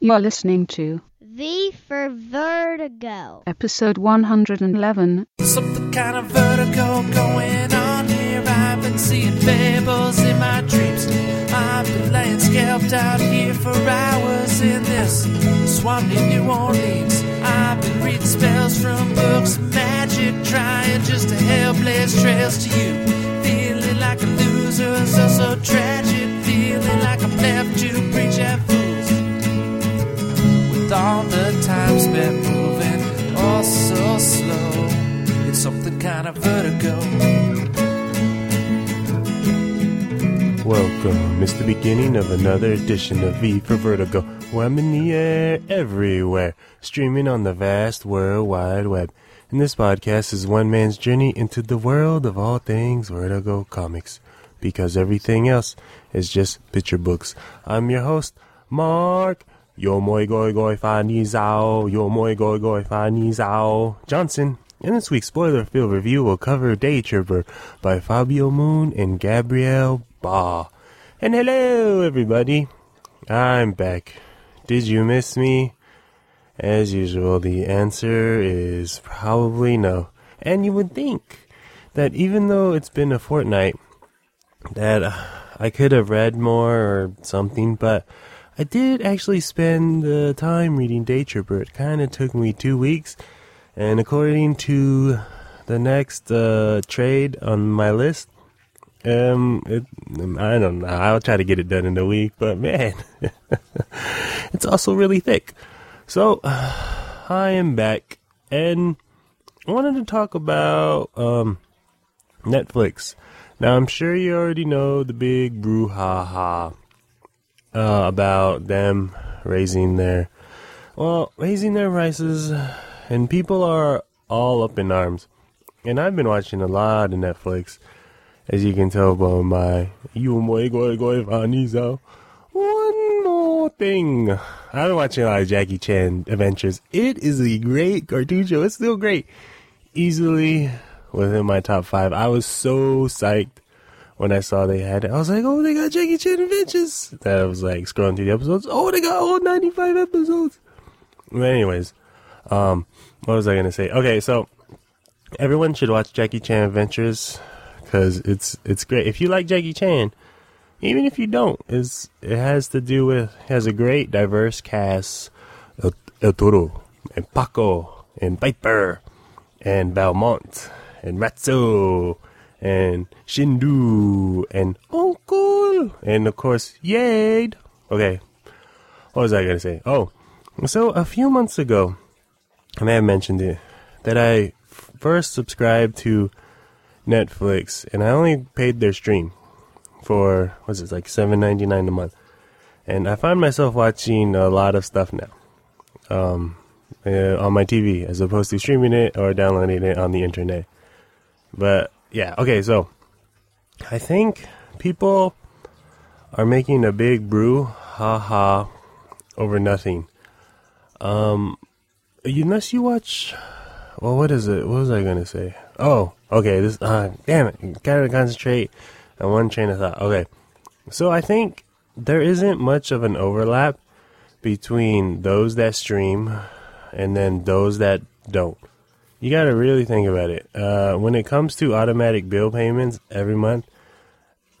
You're listening to V for Vertigo. episode 111 Something kind of vertigo going on here. I've been seeing fables in my dreams. I've been laying scalped out here for hours in this swamp in New Orleans. I've been reading spells from books of magic, trying just to help blaze trails to you. Feeling like a loser, so so tragic. Feeling like I'm left to preach at with all the time spent moving all so slow. It's something kind of vertigo. Welcome. It's the beginning of another edition of V for Vertigo, where I'm in the air everywhere, streaming on the vast world wide web. And this podcast is one man's journey into the world of all things Vertigo comics, because everything else is just picture books. I'm your host, Mark. Yo moi goi goi fa ni zao, yo moi goi goi fa ni zao Johnson. In this week's spoiler filled review we'll cover Day Tripper by Fabio Moon and Gabriel Ba. And hello, everybody. I'm back. Did you miss me? As usual, the answer is probably no. And you would think that even though it's been a fortnight, that I could have read more or something, but I did actually spend the time reading Day Tripper. It kind of took me two weeks, and according to the next uh, trade on my list, um, it, I don't know. I'll try to get it done in a week, but man, it's also really thick. So, I am back, and I wanted to talk about um, Netflix. Now, I'm sure you already know the big brouhaha uh, about them raising their, well, raising their prices, and people are all up in arms. And I've been watching a lot of Netflix, as you can tell by my you. One more thing. I've been watching a lot of Jackie Chan adventures. It is a great cartoon show. It's still great. Easily within my top five. I was so psyched when I saw they had it. I was like, oh, they got Jackie Chan adventures. That was like scrolling through the episodes. Oh, they got all 95 episodes. But anyways, um, what was I gonna say? Okay, so everyone should watch Jackie Chan Adventures because it's it's great. If you like Jackie Chan, even if you don't, is it has to do with has a great diverse cast. El, El Toro and Paco and Viper and Valmont and Ratso and Shendu and Uncle and of course Jade. Okay, what was I gonna say? Oh, so a few months ago, I may have mentioned it that I first subscribed to Netflix and I only paid their stream for what's it like seven ninety nine a month, and I find myself watching a lot of stuff now. Um, uh, on my TV as opposed to streaming it or downloading it on the internet. But yeah, okay, so I think people are making a big brew, ha ha, over nothing. Um, unless you watch, well, what is it? What was I gonna say? Oh, okay, this, uh, damn it, gotta concentrate on one train of thought. Okay, so I think there isn't much of an overlap between those that stream and then those that don't. You got to really think about it. Uh, when it comes to automatic bill payments every month,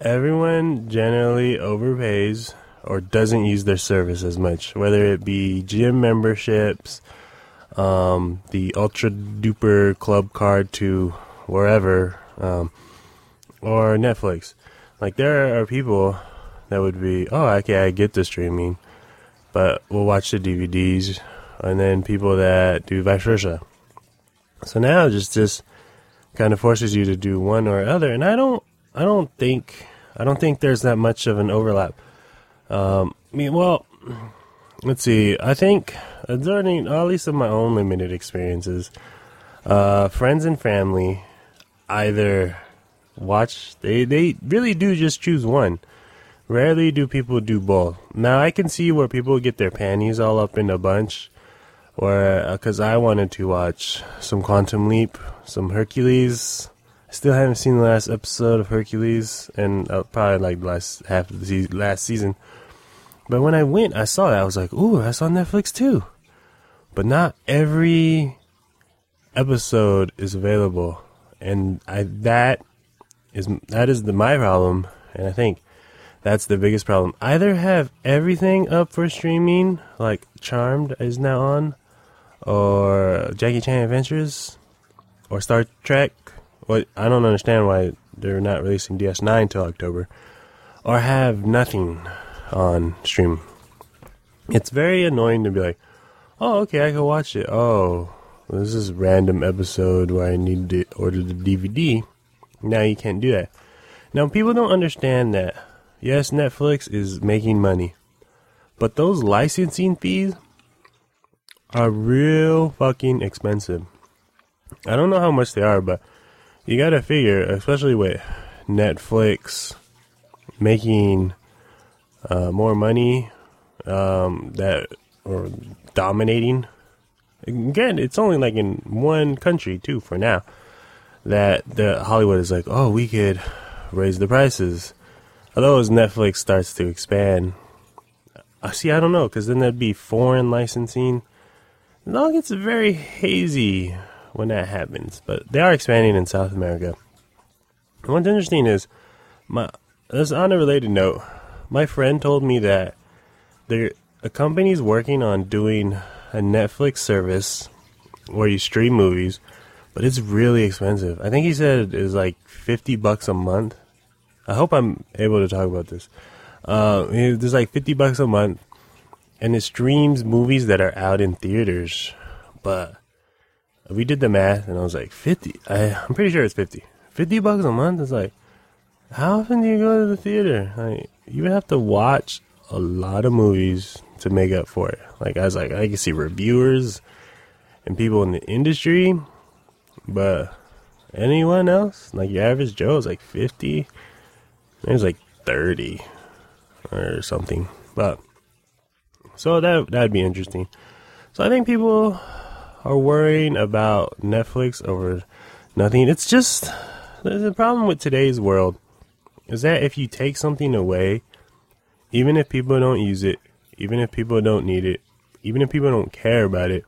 everyone generally overpays or doesn't use their service as much, whether it be gym memberships, um, the ultra duper club card to wherever, um, or Netflix. Like there are people that would be, oh, okay, I get the streaming, but we'll watch the DVDs, and then people that do vice versa. So now just just kind of forces you to do one or other, and I don't I don't think I don't think there's that much of an overlap. Um, I mean, well, let's see. I think uh, at least of my own limited experiences, uh, friends and family either watch they they really do just choose one. Rarely do people do both. Now I can see where people get their panties all up in a bunch or because I wanted to watch some Quantum Leap, some Hercules. I still haven't seen the last episode of Hercules, and uh, probably like the last half of the se- last season. But when I went, I saw that. I was like, ooh, that's on Netflix too. But not every episode is available. And I, that is, that is the, my problem. And I think that's the biggest problem. Either have everything up for streaming, like Charmed is now on, or Jackie Chan Adventures, or Star Trek. What I don't understand why they're not releasing DS9 till October, or have nothing on stream. It's very annoying to be like, oh, okay, I can watch it. Oh, this is a random episode where I need to order the DVD. Now you can't do that. Now people don't understand that. Yes, Netflix is making money, but those licensing fees are real fucking expensive. I don't know how much they are, but you gotta figure, especially with Netflix making uh, more money um, that or dominating. Again, it's only like in one country too for now that the Hollywood is like, oh, we could raise the prices. Although as Netflix starts to expand, I see. I don't know because then there'd be foreign licensing. It all gets very hazy when that happens. But they are expanding in South America. And what's interesting is my. This on a related note, my friend told me that there a company's working on doing a Netflix service where you stream movies, but it's really expensive. I think he said it is like fifty bucks a month. I hope I'm able to talk about this. Uh, there's like fifty bucks a month, and it streams movies that are out in theaters. But we did the math, and I was like fifty. I, I'm pretty sure it's fifty. Fifty bucks a month is like, how often do you go to the theater? Like, you would have to watch a lot of movies to make up for it. Like I was like, I can see reviewers and people in the industry, but anyone else, like your average Joe, is like fifty. It's like thirty or something. But so that that'd be interesting. So I think people are worrying about Netflix over nothing. It's just there's a problem with today's world is that if you take something away, even if people don't use it, even if people don't need it, even if people don't care about it,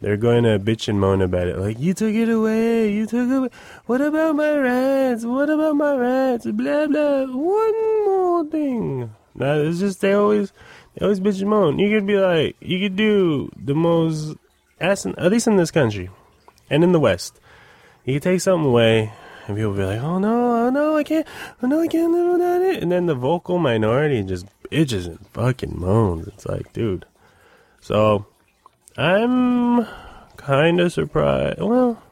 they're going to bitch and moan about it. Like, you took it away, you took it away. What about my rights? What about my rights? Blah, blah. One more thing. Now, it's just, they always, always bitch and moan. You could be like, you could do the most, at least in this country and in the West, you could take something away and people be like, "Oh no, oh no, I can't, oh no, I can't live without it." And then the vocal minority just it and fucking moans. It's like, dude. So I'm kind of surprised. Well,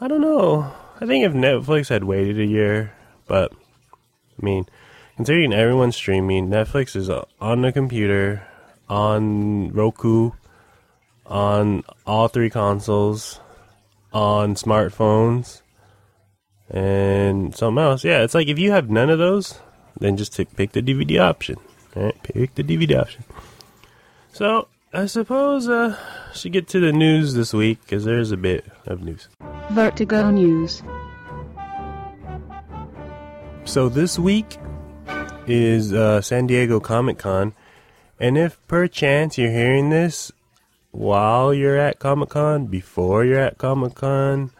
I don't know. I think if Netflix had waited a year, but I mean, considering everyone's streaming, Netflix is on the computer, on Roku, on all three consoles, on smartphones and something else. Yeah, it's like if you have none of those, then just pick the DVD option. Right? Pick the DVD option. So I suppose uh, should get to the news this week because there's a bit of news. Vertigo News. So this week is uh, San Diego Comic Con, and if perchance you're hearing this while you're at Comic Con, before you're at Comic Con,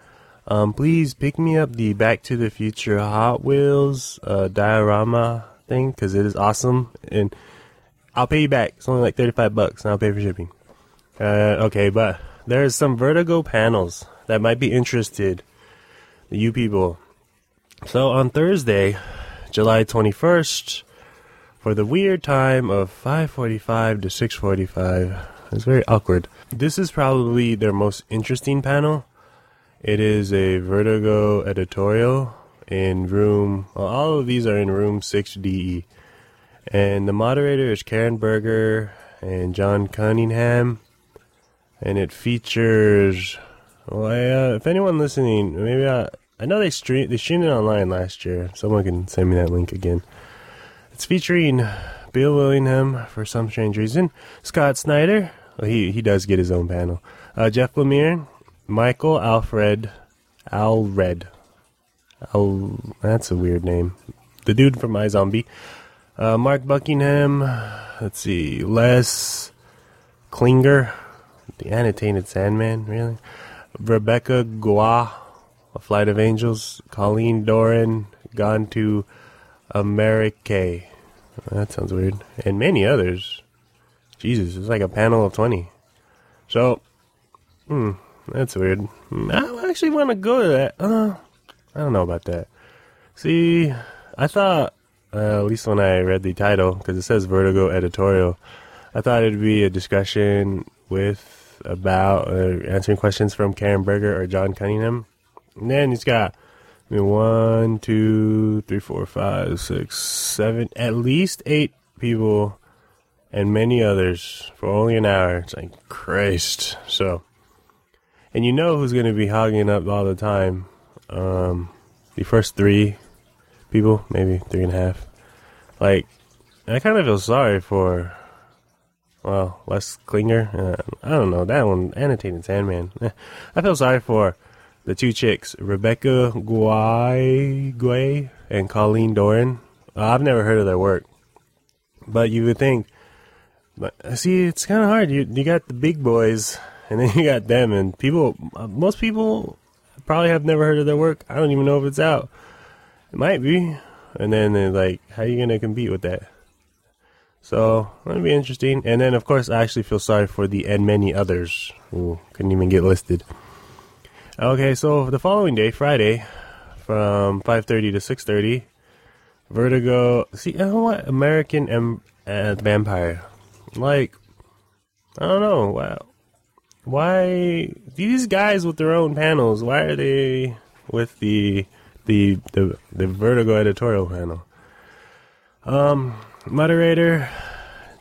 um, please pick me up the Back to the Future Hot Wheels uh, diorama thing because it is awesome, and I'll pay you back. It's only like thirty-five bucks, and I'll pay for shipping. Uh, okay, but there's some Vertigo panels that might be interested, you people. So on Thursday, July twenty-first, for the weird time of five forty-five to six forty-five, it's very awkward. This is probably their most interesting panel it is a Vertigo editorial in room. Well, all of these are in room 6DE. And the moderator is Karen Berger and John Cunningham. And it features. Well, uh, if anyone listening, maybe I, I know they stream they streamed it online last year. Someone can send me that link again. It's featuring Bill Willingham for some strange reason. Scott Snyder, well, he he does get his own panel. Uh, Jeff Lemire, Michael Alfred Allred. Al, that's a weird name. The dude from iZombie. Uh, Mark Buckingham. Let's see. Les Klinger, the annotated Sandman. Really. Rebecca Guay, A Flight of Angels. Colleen Doran, Gone to America. That sounds weird. And many others. Jesus, it's like a panel of 20. So, hmm, that's weird. Hmm, I actually want to go to that. Uh, I don't know about that. See, I thought, uh, at least when I read the title, because it says Vertigo editorial, I thought it'd be a discussion with, about, uh, answering questions from Karen Berger or John Cunningham. And then he's got I mean, one, two, three, four, five, six, seven, at least eight people and many others for only an hour. It's like, Christ. So, and you know who's going to be hogging up all the time. Um, the first three people, maybe three and a half. Like, I kind of feel sorry for, well, Les Klinger. Uh, I don't know, that one, annotated Sandman. I feel sorry for the two chicks, Rebecca Guay, and Colleen Doran. Uh, I've never heard of their work, but you would think. But see, it's kind of hard. You you got the big boys, and then you got them, and people. Most people probably have never heard of their work. I don't even know if it's out. It might be, and then they're like, how are you gonna compete with that? So that'd be interesting. And then, of course, I actually feel sorry for the and many others who couldn't even get listed. Okay, so the following day, Friday, from 5:30 to 6:30, Vertigo. See, you know what? American em- uh, Vampire. Like, I don't know. Wow. Why these guys with their own panels? Why are they with the the the the Vertigo editorial panel? Um, moderator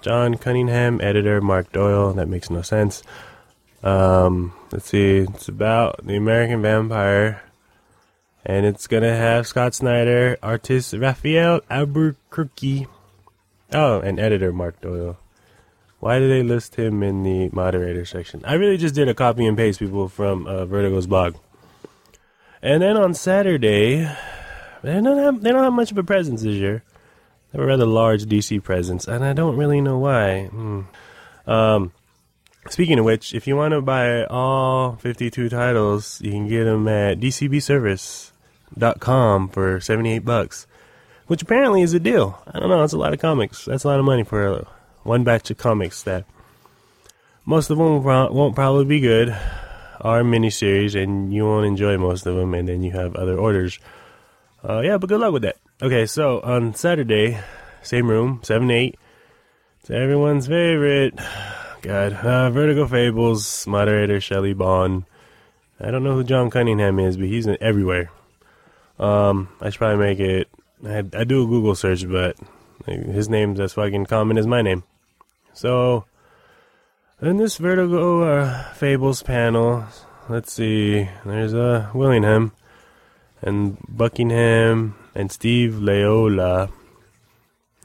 John Cunningham, editor Mark Doyle. That makes no sense. Um, let's see. It's about the American Vampire, and it's gonna have Scott Snyder, artist Rafael Albuquerque. Oh, and editor Mark Doyle. Why do they list him in the moderator section? I really just did a copy and paste people from uh, Vertigo's blog. And then on Saturday, they don't have they don't have much of a presence this year. They have a rather large DC presence, and I don't really know why. Hmm. Um, speaking of which, if you want to buy all 52 titles, you can get them at DCBService.com for 78 bucks, which apparently is a deal. I don't know, it's a lot of comics. That's a lot of money for one batch of comics that most of them won't probably be good, are miniseries, and you won't enjoy most of them, and then you have other orders. Uh, yeah, but good luck with that. Okay, so on Saturday, same room, 7 8. It's everyone's favorite. God. Uh, Vertigo Fables, moderator Shelly Bond. I don't know who John Cunningham is, but he's in everywhere. Um, I should probably make it. I, I do a Google search, but his name's as fucking common as my name. So, in this Vertigo uh, Fables panel, let's see. There's uh, Willingham and Buckingham and Steve Leialoha.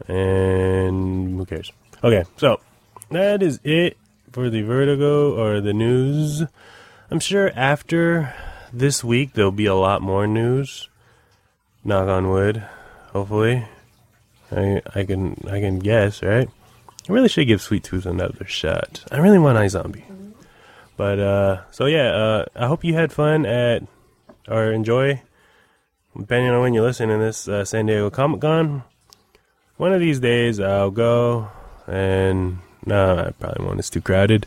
And who cares? Okay, so that is it for the Vertigo or the news. I'm sure after this week there'll be a lot more news. Knock on wood, hopefully. I I can I can guess, right? I really should give Sweet Tooth another shot. I really want iZombie. But uh so yeah, uh I hope you had fun at or enjoy depending on when you're listening to this uh, San Diego Comic Con. One of these days I'll go and no, I probably won't. It's too crowded.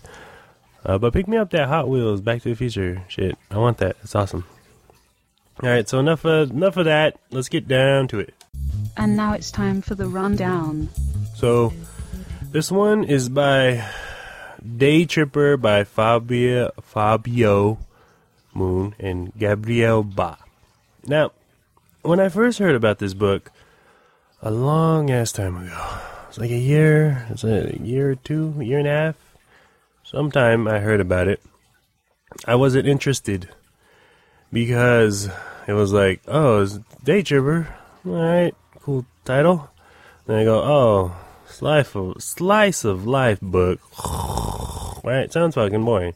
Uh, but pick me up that Hot Wheels Back to the Future shit. I want that. It's awesome. All right, so enough of enough of that. Let's get down to it. And now it's time for the rundown. So, this one is by Day Tripper by Fabio Fabio Moon and Gabriel Ba. Now, when I first heard about this book, a long ass time ago, it's like a year, it's a year or two, a year and a half. Sometime I heard about it. I wasn't interested because it was like, oh, it's Day Tripper. All right, cool title. Then I go, oh, slice of slice of life book. Right, sounds fucking boring.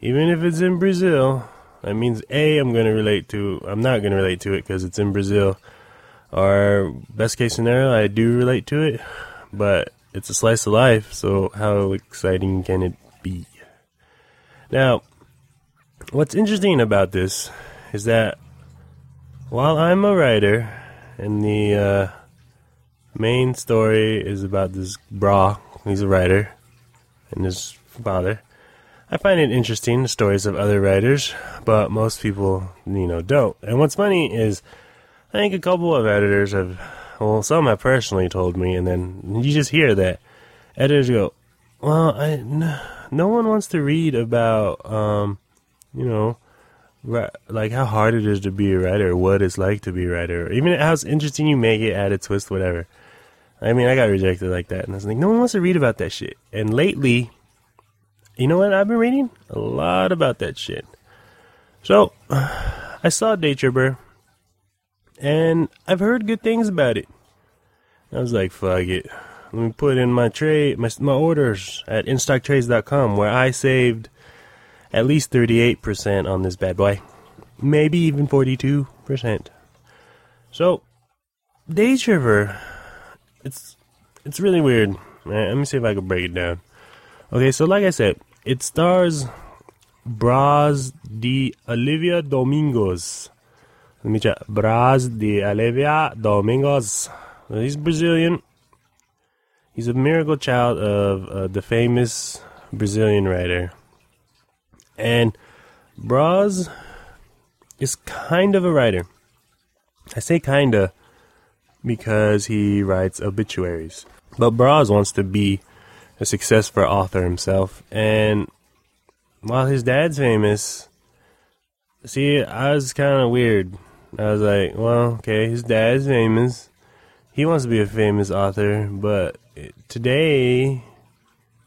Even if it's in Brazil, that means a I'm gonna relate to. I'm not gonna relate to it because it's in Brazil. Or best case scenario, I do relate to it, but it's a slice of life, so how exciting can it be? Now, what's interesting about this is that while I'm a writer and the uh, main story is about this bra, he's a writer, and his father. I find it interesting the stories of other writers, but most people, you know, don't. And what's funny is, I think a couple of editors have, well, some have personally told me, and then you just hear that editors go, "Well, I, no, one wants to read about, um, you know, like how hard it is to be a writer, what it's like to be a writer, even how interesting you make it, add a twist, whatever." I mean, I got rejected like that, and I was like, no one wants to read about that shit. And lately, you know what I've been reading? A lot about that shit. So, I saw Day Tripper, and I've heard good things about it. I was like, fuck it. Let me put in my trade, my, my orders at InStockTrades.com, where I saved at least 38% on this bad boy. Maybe even 42%. So, Day Tripper, it's, it's really weird. Man, let me see if I can break it down. Okay, so like I said, it stars Braz de Oliva Domingos. Let me check. Braz de Oliva Domingos. He's Brazilian. He's a miracle child of uh, the famous Brazilian writer. And Braz is kind of a writer. I say kinda because he writes obituaries. But Braz wants to be a successful author himself. And while his dad's famous, see, I was kind of weird. I was like, well, okay, his dad's famous. He wants to be a famous author, but today,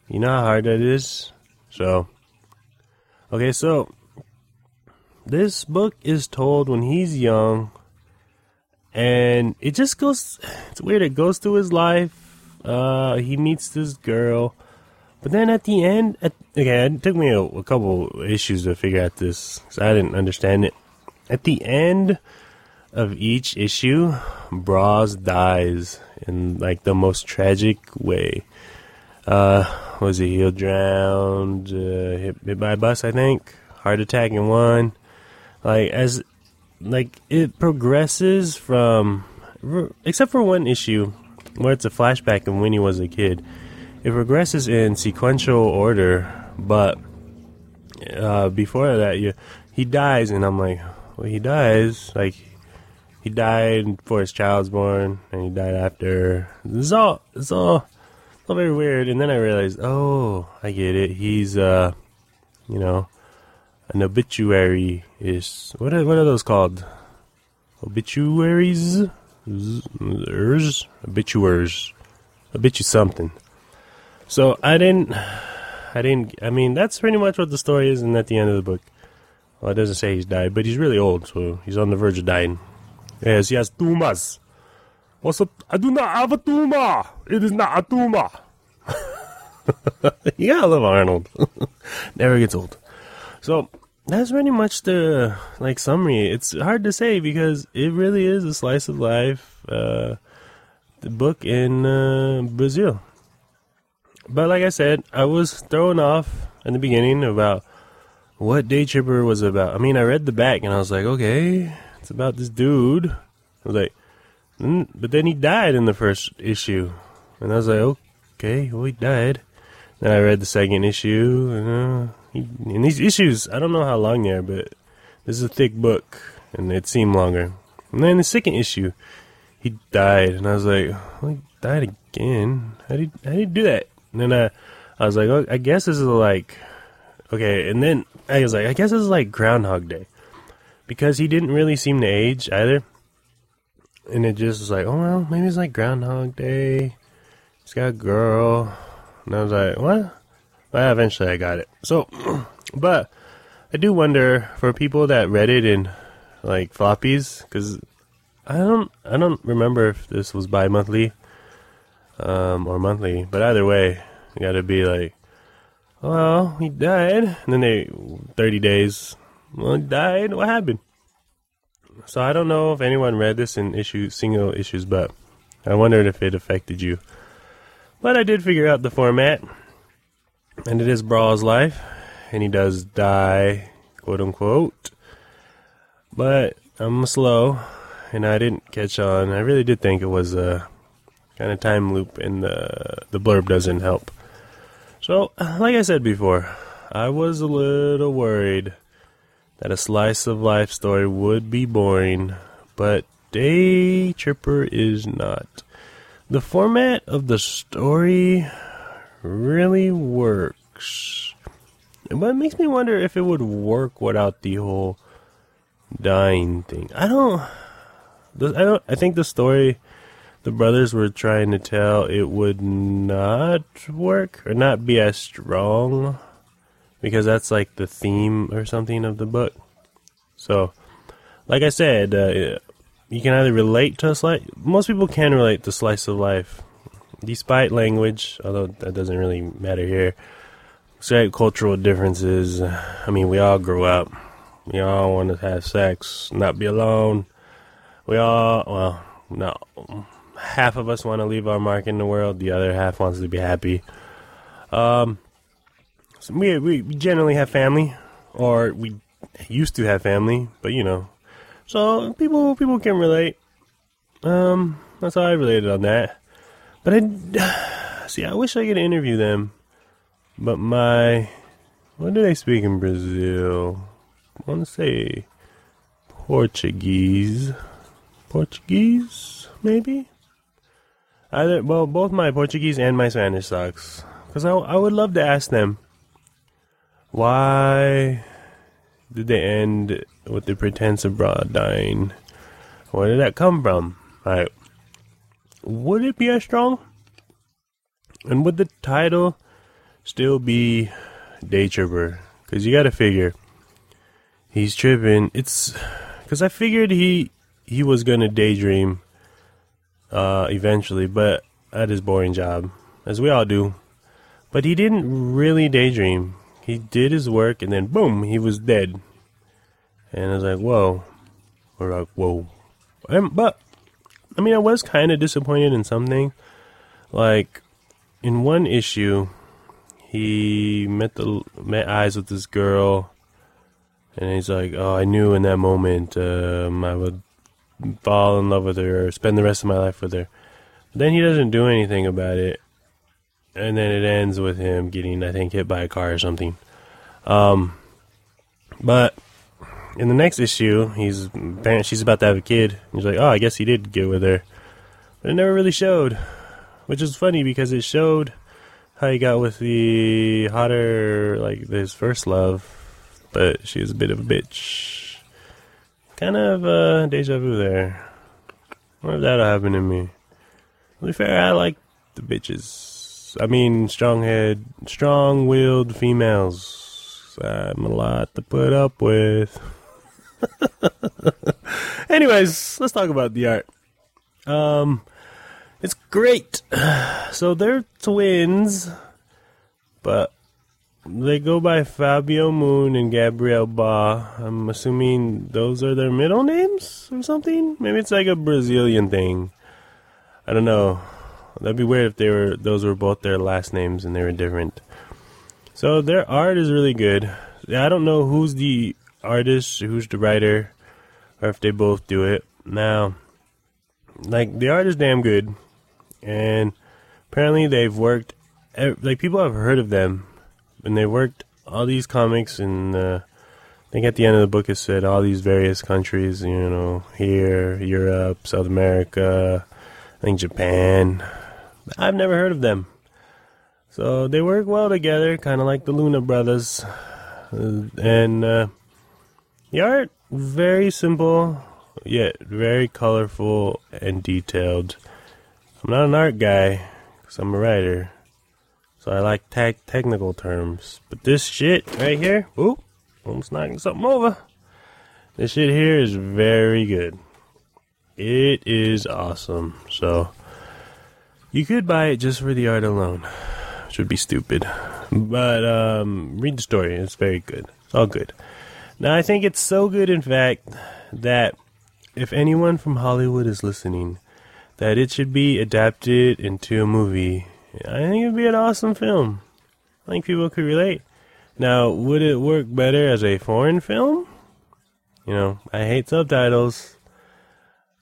you know how hard that is? So, okay, so this book is told when he's young, and it just goes, it's weird, it goes through his life uh, he meets this girl, but then at the end, at, okay, it took me a, a couple issues to figure out this. Cause I didn't understand it. At the end of each issue, Braz dies in like the most tragic way. Uh, was he? He drowned, uh, hit, hit by a bus, I think. Heart attack in one. Like as, like it progresses from, except for one issue where it's a flashback of when he was a kid. It progresses in sequential order, but uh, before that, you, he dies, and I'm like, well, he dies. Like, he died before his child's born, and he died after. It's all, it's all, it's all very weird. And then I realized, oh, I get it. He's, uh, you know, an obituary is what are, what are those called? Obituaries? Obituaries, obit you something. So I didn't, I didn't. I mean, that's pretty much what the story is, and at the end of the book, well, it doesn't say he's died, but he's really old, so he's on the verge of dying. Yes, tumors. What's up? I do not have a tumor. It is not a tumor. yeah, gotta love Arnold. Never gets old. So that's pretty much the like summary. It's hard to say because it really is a slice of life uh, the book in uh, Brazil. But like I said, I was thrown off in the beginning about what Day Tripper was about. I mean, I read the back and I was like, okay, it's about this dude. I was like, mm, but then he died in the first issue, and I was like, okay, well he died. Then I read the second issue, and uh, and these issues, I don't know how long they are, but this is a thick book, and it seemed longer. And then the second issue, he died, and I was like, well, he died again. How did how did he do that? And then I, I was like, oh, I guess this is like, okay. And then I was like, I guess this is like Groundhog Day, because he didn't really seem to age either. And it just was like, oh well, maybe it's like Groundhog Day. He's got a girl, and I was like, what? But eventually I got it. So, but I do wonder for people that read it in like floppies, because I don't, I don't remember if this was bi-monthly um, or monthly. But either way, you got to be like, well, he died, and then they thirty days. Well, died. What happened? So I don't know if anyone read this in issue single issues, but I wondered if it affected you. But I did figure out the format, and it is Braz's life, and he does die, quote unquote. But I'm slow, and I didn't catch on. I really did think it was a kind of time loop, and the the blurb doesn't help. So, like I said before, I was a little worried that a slice of life story would be boring, but Day Tripper is not. The format of the story really works. But it makes me wonder if it would work without the whole dying thing. I don't I don't I think the story the brothers were trying to tell it would not work or not be as strong because that's like the theme or something of the book. So, like I said, uh, you can either relate to a slice. Most people can relate to slice of life, despite language, although that doesn't really matter here. Despite cultural differences, I mean, we all grew up. We all want to have sex, not be alone. We all, well, no, half of us want to leave our mark in the world. The other half wants to be happy. Um, so we we generally have family, or we used to have family, but you know, so people people can relate. Um, that's how I related on that. But I see. I wish I could interview them, but my what do they speak in Brazil? I want to say Portuguese. Portuguese, maybe. Either well, both my Portuguese and my Spanish sucks. Cause I I would love to ask them why did they end with the pretense of broad dying? Where did that come from? Like, would it be as strong? And would the title still be Day Tripper? Because you got to figure he's tripping. It's because I figured he he was gonna daydream uh, eventually, but at his boring job, as we all do. But he didn't really daydream he did his work, and then boom, he was dead. And I was like, whoa. Or like, whoa. And, but, I mean, I was kind of disappointed in something. Like, in one issue, he met the met eyes with this girl, and he's like, "Oh, I knew in that moment um, I would fall in love with her, or spend the rest of my life with her." But then he doesn't do anything about it, and then it ends with him getting, I think, hit by a car or something. Um, but in the next issue, he's she's about to have a kid. He's like, oh, I guess he did get with her, but it never really showed, which is funny because it showed how he got with the hotter, like his first love, but she was a bit of a bitch. Kind of uh, deja vu there. What if that'll happen to me? To be fair, I like the bitches. I mean, strong head, strong willed females. I'm a lot to put up with. Anyways, let's talk about the art. Um, it's great. So they're twins, but they go by Fabio Moon and Gabriel Ba. I'm assuming those are their middle names or something. Maybe it's like a Brazilian thing. I don't know. That'd be weird if they were those were both their last names and they were different. So their art is really good. I don't know who's the artist, who's the writer, or if they both do it. Now, like the art is damn good, and apparently they've worked. Like people have heard of them, and they worked all these comics, and uh, I think at the end of the book it said all these various countries. You know, here, Europe, South America, I think Japan, I've never heard of them. So they work well together, kind of like the Luna brothers. And uh, the art, very simple, yet very colorful and detailed. I'm not an art guy, because I'm a writer. So I like tech technical terms. But this shit right here, oop, almost knocking something over. This shit here is very good. It is awesome. So you could buy it just for the art alone, which would be stupid. But um, read the story; it's very good. It's all good. Now I think it's so good, in fact, that if anyone from Hollywood is listening, that it should be adapted into a movie. I think it'd be an awesome film. I think people could relate. Now, would it work better as a foreign film? You know, I hate subtitles.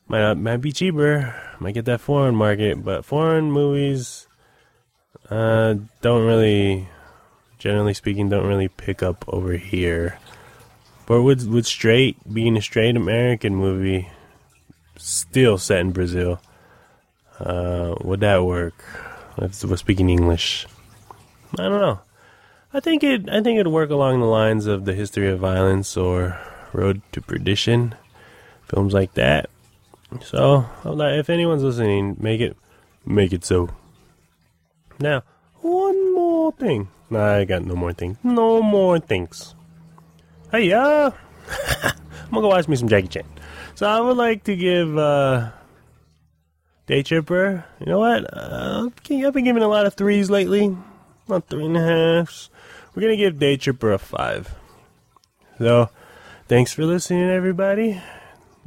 Might not, might be cheaper. Might get that foreign market, but foreign movies uh, don't really, generally speaking, don't really pick up over here. But with with straight being a straight American movie, still set in Brazil, uh, would that work? If we're speaking English, I don't know. I think it. I think it'd work along the lines of the history of violence or Road to Perdition, films like that. So, if anyone's listening, make it, make it so. Now, one more thing. Nah, I got no more things. No more things. Hey, uh, I'm gonna go watch me some Jackie Chan. So I would like to give uh, Day Tripper. You know what? Uh, I've been giving a lot of threes lately. Not three and a halves. We're gonna give Day Tripper a five. So, thanks for listening, everybody.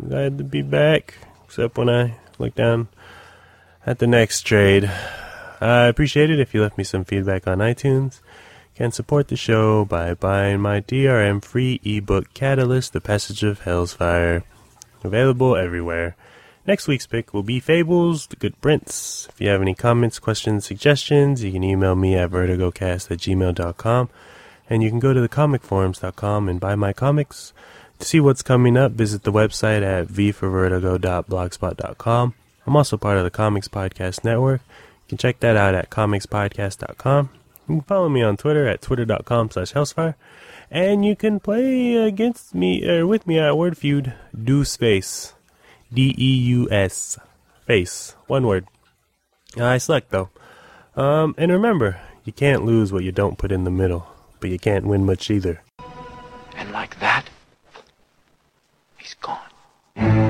Glad to be back. Except when I look down at the next trade. I appreciate it if you left me some feedback on iTunes can support the show by buying my DRM free ebook Catalyst The Passage of Hell's Fire. Available everywhere. Next week's pick will be Fables, The Good Prince. If you have any comments, questions, suggestions, you can email me at vertigocast gmail.com. And you can go to thecomicforums.com and buy my comics. To see what's coming up, visit the website at vforvertigo.blogspot.com. I'm also part of the Comics Podcast Network. You can check that out at comicspodcast.com. You can follow me on Twitter at twitter.com slash hellsfire. And you can play against me, or with me at Word Feud, Deus Face. D-E-U-S. Face. One word. I select, though. Um, and remember, you can't lose what you don't put in the middle, but you can't win much either. And like that, Thank you.